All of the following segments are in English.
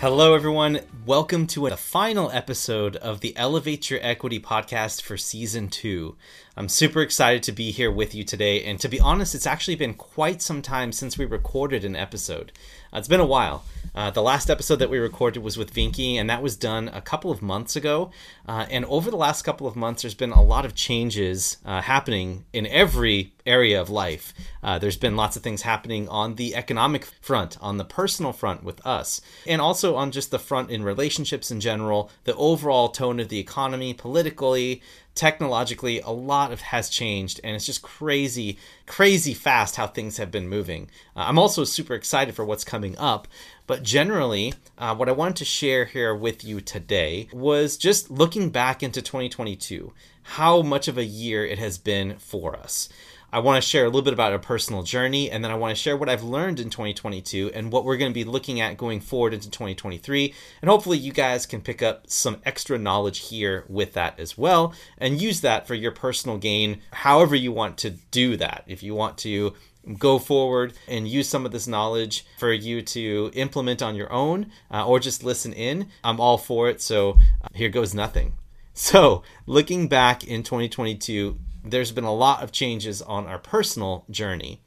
Hello, everyone. Welcome to the final episode of the Elevate Your Equity podcast for season two. I'm super excited to be here with you today. And to be honest, it's actually been quite some time since we recorded an episode. Uh, it's been a while. Uh, the last episode that we recorded was with Vinky, and that was done a couple of months ago. Uh, and over the last couple of months, there's been a lot of changes uh, happening in every area of life. Uh, there's been lots of things happening on the economic front, on the personal front with us, and also on just the front in relationships in general, the overall tone of the economy, politically, technologically a lot of has changed and it's just crazy crazy fast how things have been moving. Uh, i'm also super excited for what's coming up but generally uh, what i wanted to share here with you today was just looking back into 2022 how much of a year it has been for us I want to share a little bit about a personal journey, and then I want to share what I've learned in 2022 and what we're going to be looking at going forward into 2023. And hopefully, you guys can pick up some extra knowledge here with that as well and use that for your personal gain, however, you want to do that. If you want to go forward and use some of this knowledge for you to implement on your own uh, or just listen in, I'm all for it. So, uh, here goes nothing. So, looking back in 2022, there's been a lot of changes on our personal journey.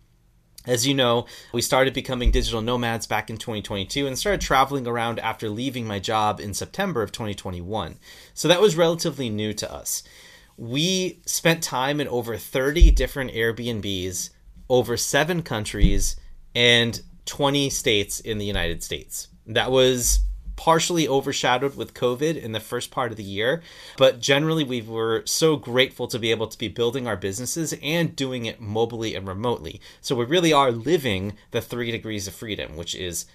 As you know, we started becoming digital nomads back in 2022 and started traveling around after leaving my job in September of 2021. So that was relatively new to us. We spent time in over 30 different Airbnbs, over seven countries, and 20 states in the United States. That was partially overshadowed with COVID in the first part of the year. But generally, we were so grateful to be able to be building our businesses and doing it mobily and remotely. So we really are living the three degrees of freedom, which is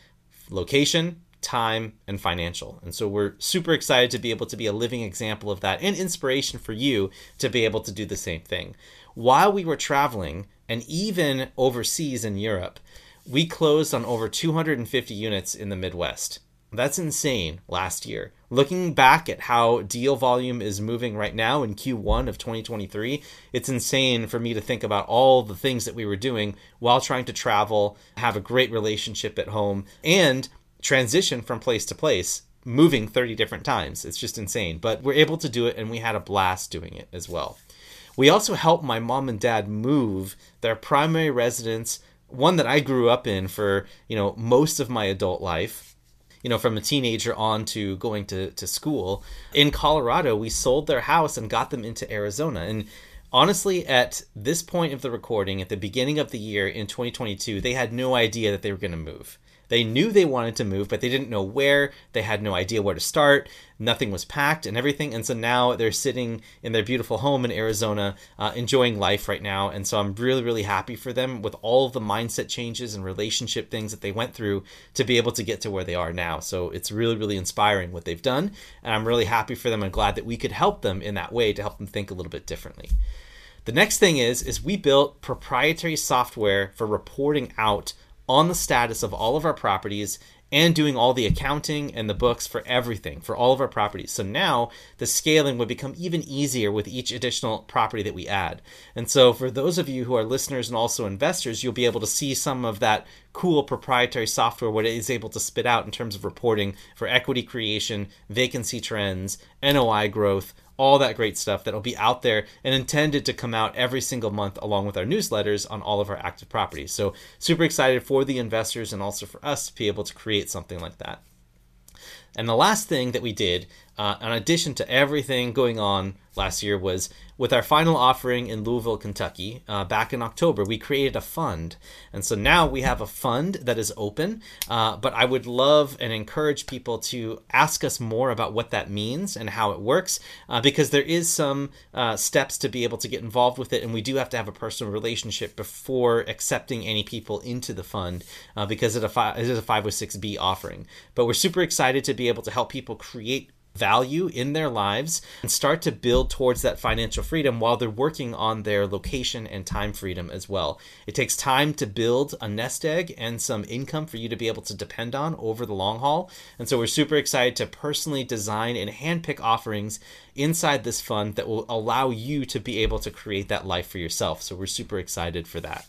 location, time, and financial. And so we're super excited to be able to be a living example of that and inspiration for you to be able to do the same thing. While we were traveling, and even overseas in Europe, we closed on over 250 units in the Midwest. That's insane last year. Looking back at how deal volume is moving right now in Q1 of 2023, it's insane for me to think about all the things that we were doing while trying to travel, have a great relationship at home, and transition from place to place, moving 30 different times. It's just insane. But we're able to do it, and we had a blast doing it as well. We also helped my mom and dad move their primary residence, one that I grew up in for, you know, most of my adult life you know, from a teenager on to going to, to school. In Colorado, we sold their house and got them into Arizona. And honestly, at this point of the recording, at the beginning of the year in 2022, they had no idea that they were going to move. They knew they wanted to move, but they didn't know where. They had no idea where to start. Nothing was packed and everything. And so now they're sitting in their beautiful home in Arizona, uh, enjoying life right now. And so I'm really, really happy for them with all of the mindset changes and relationship things that they went through to be able to get to where they are now. So it's really, really inspiring what they've done. And I'm really happy for them and glad that we could help them in that way to help them think a little bit differently. The next thing is is we built proprietary software for reporting out on the status of all of our properties and doing all the accounting and the books for everything for all of our properties. So now the scaling would become even easier with each additional property that we add. And so for those of you who are listeners and also investors, you'll be able to see some of that cool proprietary software what it is able to spit out in terms of reporting for equity creation, vacancy trends, NOI growth, all that great stuff that'll be out there and intended to come out every single month along with our newsletters on all of our active properties. So, super excited for the investors and also for us to be able to create something like that. And the last thing that we did, uh, in addition to everything going on last year, was with our final offering in Louisville, Kentucky, uh, back in October, we created a fund. And so now we have a fund that is open. Uh, but I would love and encourage people to ask us more about what that means and how it works, uh, because there is some uh, steps to be able to get involved with it. And we do have to have a personal relationship before accepting any people into the fund, uh, because it, a it is a 506B offering. But we're super excited to be able to help people create value in their lives and start to build towards that financial freedom while they're working on their location and time freedom as well. It takes time to build a nest egg and some income for you to be able to depend on over the long haul. And so we're super excited to personally design and handpick offerings inside this fund that will allow you to be able to create that life for yourself. So we're super excited for that.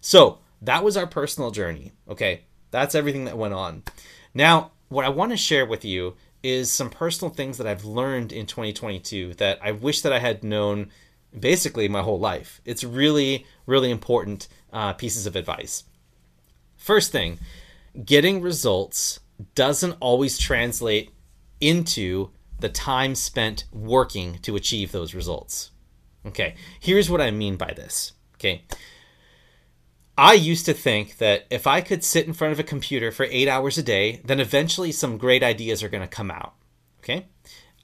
So that was our personal journey. Okay. That's everything that went on. Now, what I want to share with you is some personal things that I've learned in 2022 that I wish that I had known basically my whole life. It's really, really important uh, pieces of advice. First thing, getting results doesn't always translate into the time spent working to achieve those results. Okay, here's what I mean by this. Okay, I used to think that if I could sit in front of a computer for eight hours a day, then eventually some great ideas are going to come out. Okay,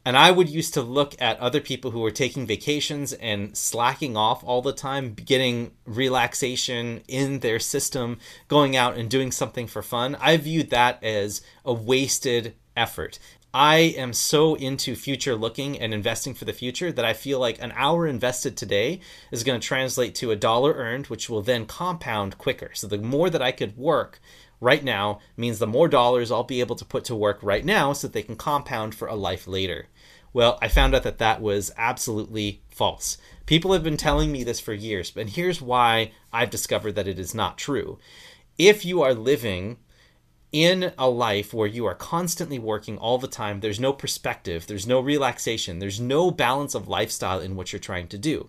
and I would used to look at other people who were taking vacations and slacking off all the time, getting relaxation in their system, going out and doing something for fun. I viewed that as a wasted effort. I am so into future looking and investing for the future that I feel like an hour invested today is going to translate to a dollar earned, which will then compound quicker. So the more that I could work right now means the more dollars I'll be able to put to work right now so that they can compound for a life later. Well, I found out that that was absolutely false. People have been telling me this for years, but here's why I've discovered that it is not true. If you are living in a life where you are constantly working all the time, there's no perspective, there's no relaxation, there's no balance of lifestyle in what you're trying to do.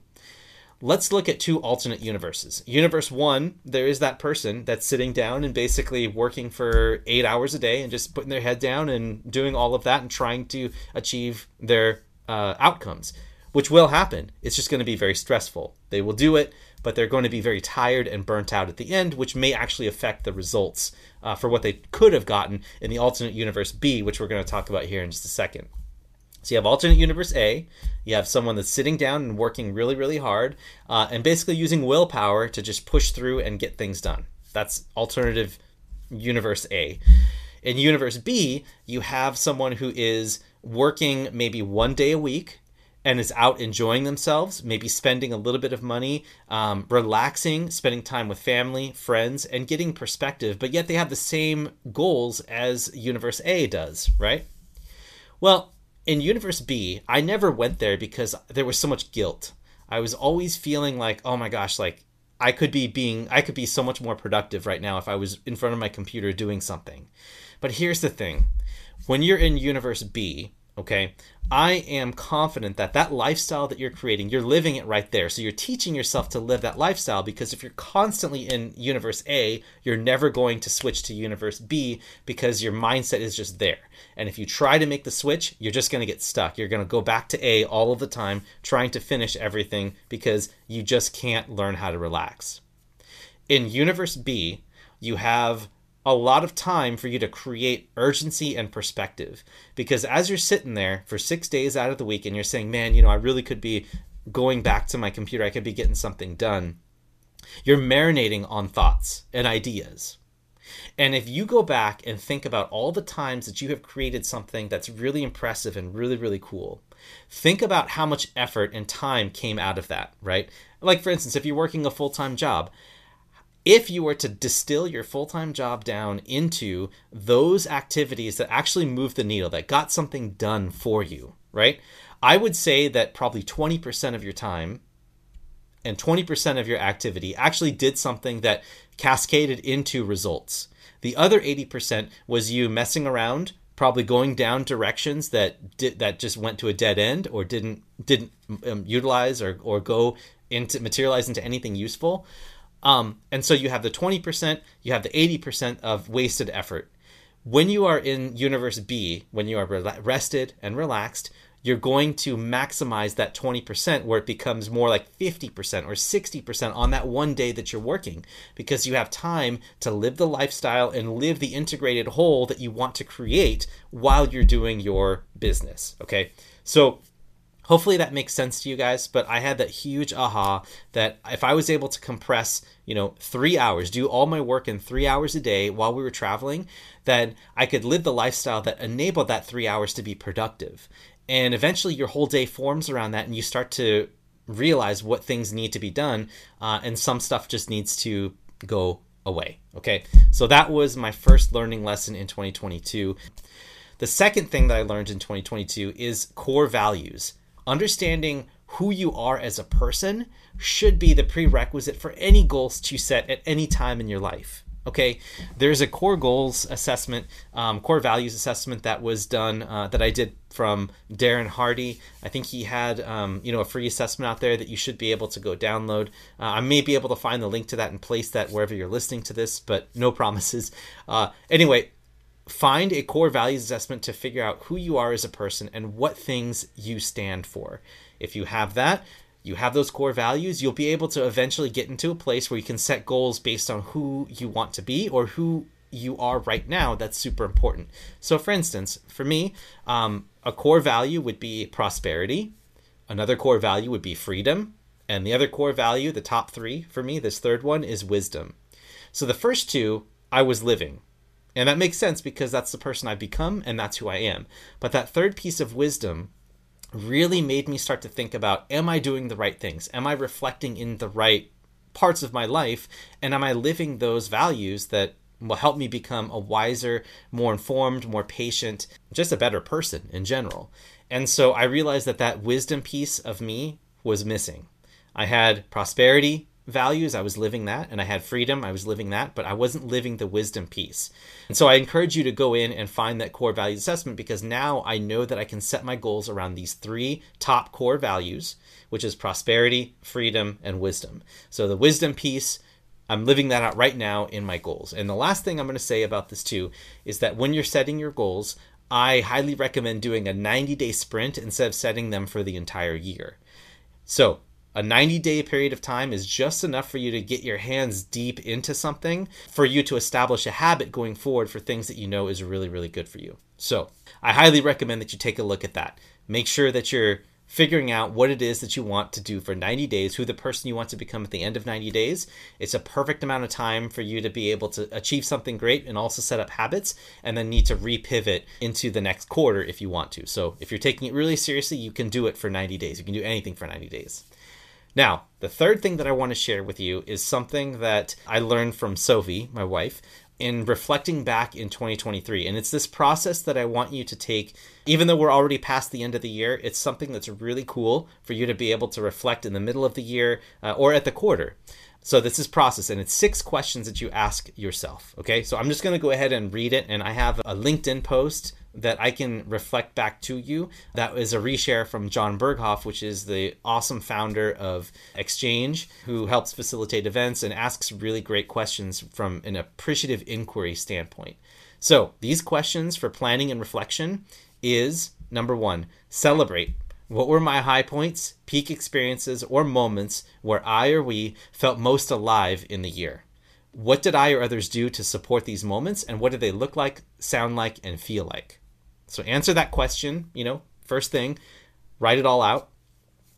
Let's look at two alternate universes. Universe one, there is that person that's sitting down and basically working for eight hours a day and just putting their head down and doing all of that and trying to achieve their uh, outcomes, which will happen. It's just going to be very stressful. They will do it, but they're going to be very tired and burnt out at the end, which may actually affect the results uh, for what they could have gotten in the alternate universe B, which we're going to talk about here in just a second. So you have alternate universe A, you have someone that's sitting down and working really, really hard, uh, and basically using willpower to just push through and get things done. That's alternative universe A. In universe B, you have someone who is working maybe one day a week and is out enjoying themselves, maybe spending a little bit of money, um, relaxing, spending time with family, friends, and getting perspective, but yet they have the same goals as Universe A does, right? Well, in Universe B, I never went there because there was so much guilt. I was always feeling like, oh my gosh, like I could be being, I could be so much more productive right now if I was in front of my computer doing something. But here's the thing when you're in Universe B, okay, I am confident that that lifestyle that you're creating, you're living it right there. So you're teaching yourself to live that lifestyle because if you're constantly in universe A, you're never going to switch to universe B because your mindset is just there. And if you try to make the switch, you're just going to get stuck. You're going to go back to A all of the time trying to finish everything because you just can't learn how to relax. In universe B, you have a lot of time for you to create urgency and perspective. Because as you're sitting there for six days out of the week and you're saying, man, you know, I really could be going back to my computer, I could be getting something done, you're marinating on thoughts and ideas. And if you go back and think about all the times that you have created something that's really impressive and really, really cool, think about how much effort and time came out of that, right? Like, for instance, if you're working a full time job, if you were to distill your full time job down into those activities that actually moved the needle, that got something done for you, right? I would say that probably 20% of your time and 20% of your activity actually did something that cascaded into results. The other 80% was you messing around, probably going down directions that that just went to a dead end or didn't didn't um, utilize or, or go into materialize into anything useful. Um, and so you have the 20%, you have the 80% of wasted effort. When you are in universe B, when you are re- rested and relaxed, you're going to maximize that 20% where it becomes more like 50% or 60% on that one day that you're working because you have time to live the lifestyle and live the integrated whole that you want to create while you're doing your business. Okay. So hopefully that makes sense to you guys but i had that huge aha that if i was able to compress you know three hours do all my work in three hours a day while we were traveling then i could live the lifestyle that enabled that three hours to be productive. And eventually your whole day forms around that and you start to realize what things need to be done uh, and some stuff just needs to go away okay? So that was my first learning lesson in 2022 the second thing that i learned in 2022 is core values understanding who you are as a person should be the prerequisite for any goals to set at any time in your life. Okay, there's a core goals assessment, um, core values assessment that was done uh, that I did from Darren Hardy. I think he had um, you know a free assessment out there that you should be able to go download. Uh, I may be able to find the link to that and place that wherever you're listening to this, but no promises. Uh, anyway, find a core values assessment to figure out who you are as a person and what things you stand for. If you have that, you have those core values, you'll be able to eventually get into a place where you can set goals based on who you want to be or who you are right now. That's super important. So, for instance, for me, um, a core value would be prosperity, another core value would be freedom, and the other core value, the top three for me, this third one, is wisdom. So, the first two, I was living. And that makes sense because that's the person I've become and that's who I am. But that third piece of wisdom really made me start to think about am I doing the right things? Am I reflecting in the right parts of my life? And am I living those values that will help me become a wiser, more informed, more patient, just a better person in general? And so I realized that that wisdom piece of me was missing. I had prosperity, values, I was living that, and I had freedom, I was living that, but I wasn't living the wisdom piece. And so I encourage you to go in and find that core values assessment because now I know that I can set my goals around these three top core values, which is prosperity, freedom, and wisdom. So the wisdom piece, I'm living that out right now in my goals. And the last thing I'm going to say about this too is that when you're setting your goals, I highly recommend doing a 90 day sprint instead of setting them for the entire year. So, a 90 day period of time is just enough for you to get your hands deep into something for you to establish a habit going forward for things that you know is really, really good for you. So I highly recommend that you take a look at that. Make sure that you're figuring out what it is that you want to do for 90 days, who the person you want to become at the end of 90 days. It's a perfect amount of time for you to be able to achieve something great and also set up habits and then need to repivot into the next quarter if you want to. So if you're taking it really seriously, you can do it for 90 days. You can do anything for 90 days. Now, the third thing that I want to share with you is something that I learned from Sophie, my wife, in reflecting back in 2023. And it's this process that I want you to take, even though we're already past the end of the year, it's something that's really cool for you to be able to reflect in the middle of the year uh, or at the quarter. So this is process and it's six questions that you ask yourself. Okay. So I'm just going to go ahead and read it. And I have a LinkedIn post that I can reflect back to you. That is a reshare from John Berghoff, which is the awesome founder of Exchange, who helps facilitate events and asks really great questions from an appreciative inquiry standpoint. So, these questions for planning and reflection is number one, celebrate. What were my high points, peak experiences, or moments where I or we felt most alive in the year? What did I or others do to support these moments, and what did they look like, sound like, and feel like? So answer that question, you know, first thing, write it all out.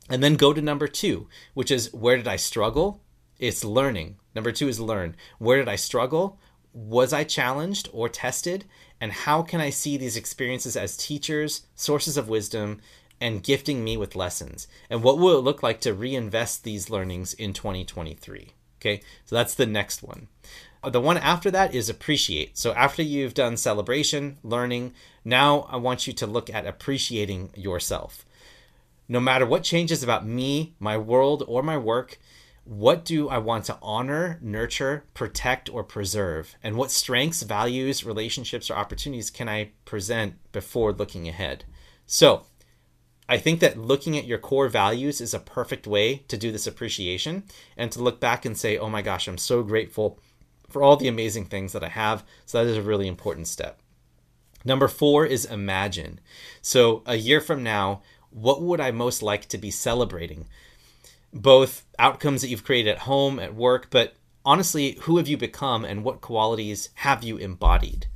And then go to number two, which is where did I struggle? It's learning. Number two is learn. Where did I struggle? Was I challenged or tested? And how can I see these experiences as teachers, sources of wisdom, and gifting me with lessons? And what will it look like to reinvest these learnings in 2023? Okay, so that's the next one. The one after that is appreciate. So after you've done celebration, learning, now I want you to look at appreciating yourself. No matter what changes about me, my world, or my work, what do I want to honor, nurture, protect, or preserve? And what strengths, values, relationships, or opportunities can I present before looking ahead? So, I think that looking at your core values is a perfect way to do this appreciation and to look back and say, oh my gosh, I'm so grateful for all the amazing things that I have. So that is a really important step. Number four is imagine. So a year from now, what would I most like to be celebrating? Both outcomes that you've created at home, at work, but honestly, who have you become and what qualities have you embodied?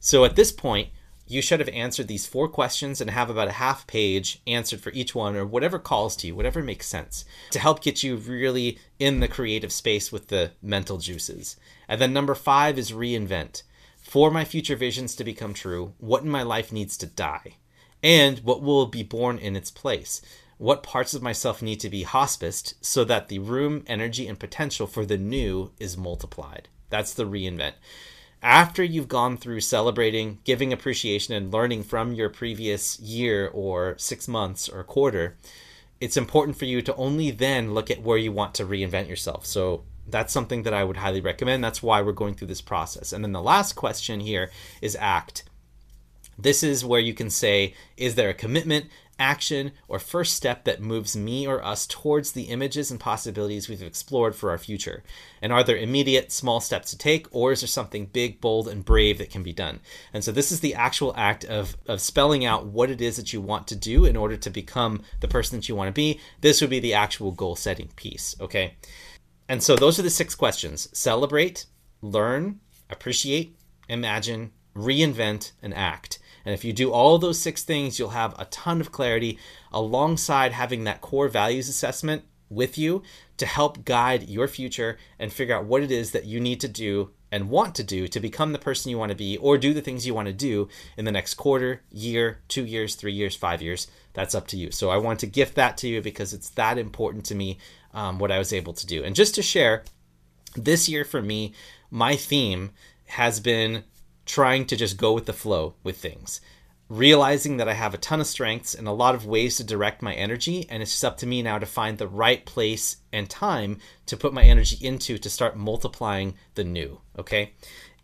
So at this point, you should have answered these four questions and have about a half page answered for each one or whatever calls to you, whatever makes sense to help get you really in the creative space with the mental juices. And then number five is reinvent. For my future visions to become true, what in my life needs to die? And what will be born in its place? What parts of myself need to be hospiced so that the room, energy, and potential for the new is multiplied? That's the reinvent after you've gone through celebrating, giving appreciation, and learning from your previous year or six months or quarter, it's important for you to only then look at where you want to reinvent yourself. So That's something that I would highly recommend. That's why we're going through this process. And then the last question here is act. This is where you can say, is there a commitment, action, or first step that moves me or us towards the images and possibilities we've explored for our future? And are there immediate small steps to take, or is there something big, bold, and brave that can be done? And so this is the actual act of, of spelling out what it is that you want to do in order to become the person that you want to be. This would be the actual goal setting piece, okay? And so those are the six questions celebrate, learn, appreciate, imagine, reinvent, and act. And if you do all those six things, you'll have a ton of clarity alongside having that core values assessment with you to help guide your future and figure out what it is that you need to do and want to do to become the person you want to be or do the things you want to do in the next quarter, year, two years, three years, five years. That's up to you. So I want to gift that to you because it's that important to me, um, what I was able to do. And just to share, this year for me, my theme has been trying to just go with the flow with things. Realizing that I have a ton of strengths and a lot of ways to direct my energy, and it's just up to me now to find the right place and time to put my energy into to start multiplying the new. Okay.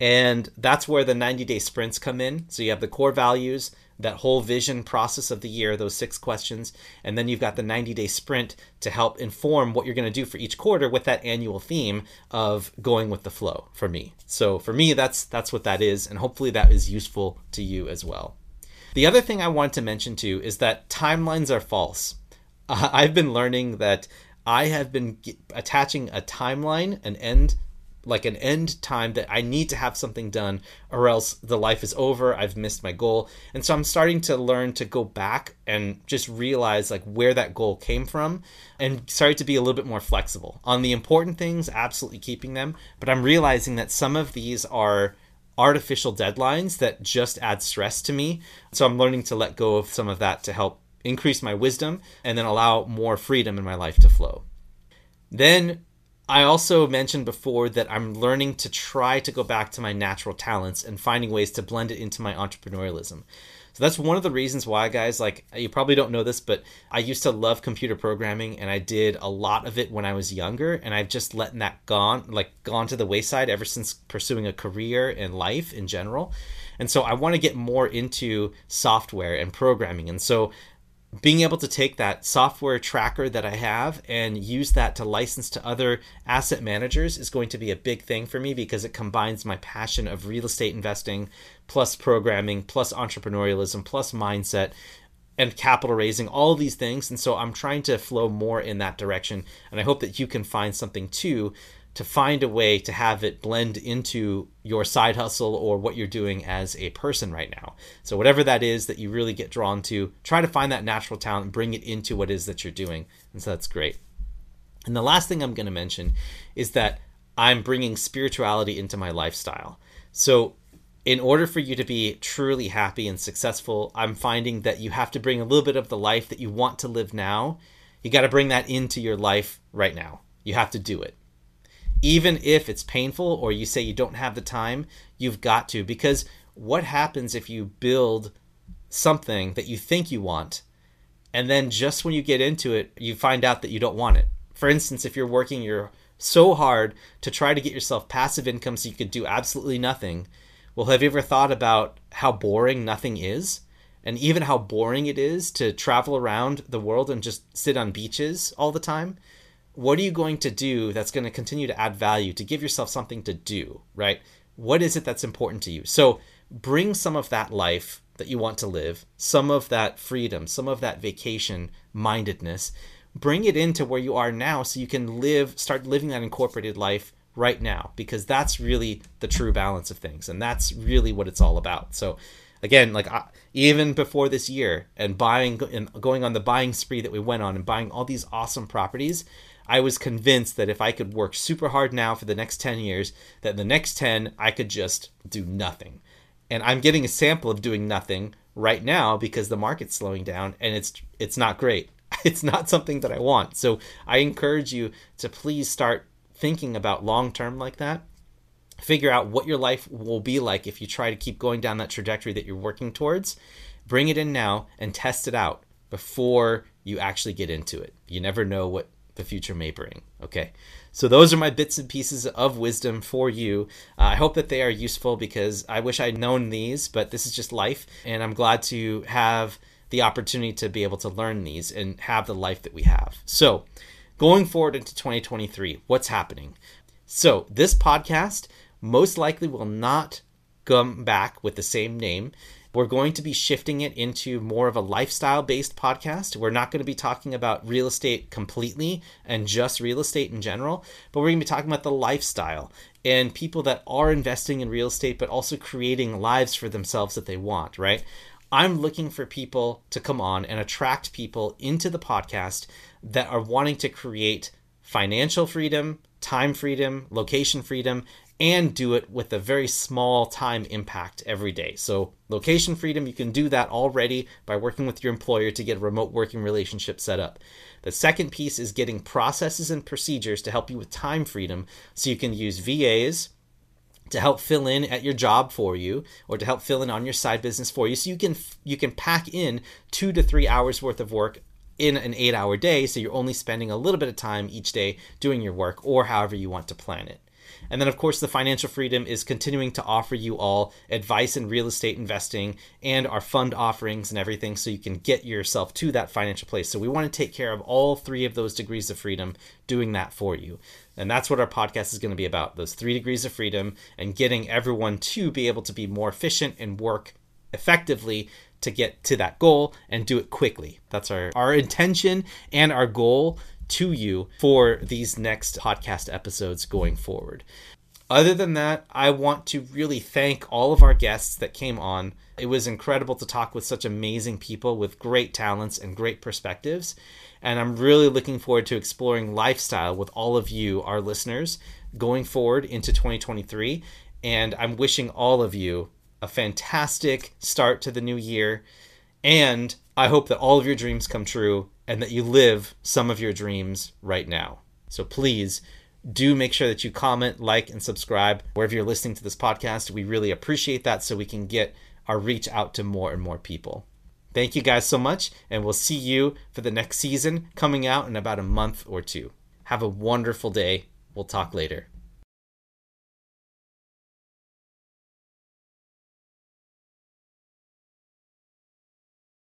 And that's where the 90 day sprints come in. So you have the core values, that whole vision process of the year, those six questions, and then you've got the 90 day sprint to help inform what you're going to do for each quarter with that annual theme of going with the flow for me. So for me, that's that's what that is, and hopefully that is useful to you as well. The other thing I want to mention too is that timelines are false. I've been learning that I have been attaching a timeline, an end like an end time that I need to have something done or else the life is over. I've missed my goal. And so I'm starting to learn to go back and just realize like where that goal came from and start to be a little bit more flexible. On the important things, absolutely keeping them, but I'm realizing that some of these are artificial deadlines that just add stress to me. So I'm learning to let go of some of that to help increase my wisdom and then allow more freedom in my life to flow. Then I also mentioned before that I'm learning to try to go back to my natural talents and finding ways to blend it into my entrepreneurialism. So that's one of the reasons why, guys, like you probably don't know this, but I used to love computer programming and I did a lot of it when I was younger. And I've just letting that gone, like gone to the wayside ever since pursuing a career in life in general. And so I want to get more into software and programming. And so being able to take that software tracker that I have and use that to license to other asset managers is going to be a big thing for me because it combines my passion of real estate investing plus programming plus entrepreneurialism plus mindset and capital raising all these things. And so I'm trying to flow more in that direction. And I hope that you can find something too to find a way to have it blend into your side hustle or what you're doing as a person right now. So, whatever that is that you really get drawn to, try to find that natural talent and bring it into what it is that you're doing. And so that's great. And the last thing I'm going to mention is that I'm bringing spirituality into my lifestyle. So, in order for you to be truly happy and successful, I'm finding that you have to bring a little bit of the life that you want to live now. You got to bring that into your life right now. You have to do it even if it's painful or you say you don't have the time, you've got to. Because what happens if you build something that you think you want, and then just when you get into it, you find out that you don't want it? For instance, if you're working you're so hard to try to get yourself passive income so you could do absolutely nothing, well, have you ever thought about how boring nothing is? And even how boring it is to travel around the world and just sit on beaches all the time? What are you going to do that's going to continue to add value to give yourself something to do, right? What is it that's important to you? So bring some of that life that you want to live, some of that freedom, some of that vacation mindedness, bring it into where you are now so you can live, start living that incorporated life right now, because that's really the true balance of things. And that's really what it's all about. So, again, like even before this year and buying and going on the buying spree that we went on and buying all these awesome properties, I was convinced that if I could work super hard now for the next 10 years, that the next 10 I could just do nothing. And I'm getting a sample of doing nothing right now because the market's slowing down and it's it's not great. It's not something that I want. So I encourage you to please start thinking about long term like that. Figure out what your life will be like if you try to keep going down that trajectory that you're working towards. Bring it in now and test it out before you actually get into it. You never know what the future may bring. Okay. So those are my bits and pieces of wisdom for you. Uh, I hope that they are useful because I wish I'd known these, but this is just life. And I'm glad to have the opportunity to be able to learn these and have the life that we have. So going forward into 2023, what's happening? So this podcast most likely will not come back with the same name. We're going to be shifting it into more of a lifestyle based podcast. We're not going to be talking about real estate completely and just real estate in general, but we're going to be talking about the lifestyle and people that are investing in real estate, but also creating lives for themselves that they want, right? I'm looking for people to come on and attract people into the podcast that are wanting to create financial freedom, time freedom, location freedom, and do it with a very small time impact every day. So, location freedom, you can do that already by working with your employer to get a remote working relationship set up. The second piece is getting processes and procedures to help you with time freedom so you can use VAs to help fill in at your job for you or to help fill in on your side business for you so you can you can pack in 2 to 3 hours worth of work in an 8 hour day so you're only spending a little bit of time each day doing your work or however you want to plan it. And then, of course, the financial freedom is continuing to offer you all advice in real estate investing and our fund offerings and everything so you can get yourself to that financial place. So, we want to take care of all three of those degrees of freedom, doing that for you. And that's what our podcast is going to be about those three degrees of freedom and getting everyone to be able to be more efficient and work effectively to get to that goal and do it quickly. That's our, our intention and our goal to you for these next podcast episodes going forward. Other than that, I want to really thank all of our guests that came on. It was incredible to talk with such amazing people with great talents and great perspectives. And I'm really looking forward to exploring lifestyle with all of you, our listeners, going forward into 2023. And I'm wishing all of you a fantastic start to the new year. And I hope that all of your dreams come true and that you live some of your dreams right now. So please do make sure that you comment, like, and subscribe wherever you're listening to this podcast. We really appreciate that so we can get our reach out to more and more people. Thank you guys so much, and we'll see you for the next season coming out in about a month or two. Have a wonderful day. We'll talk later.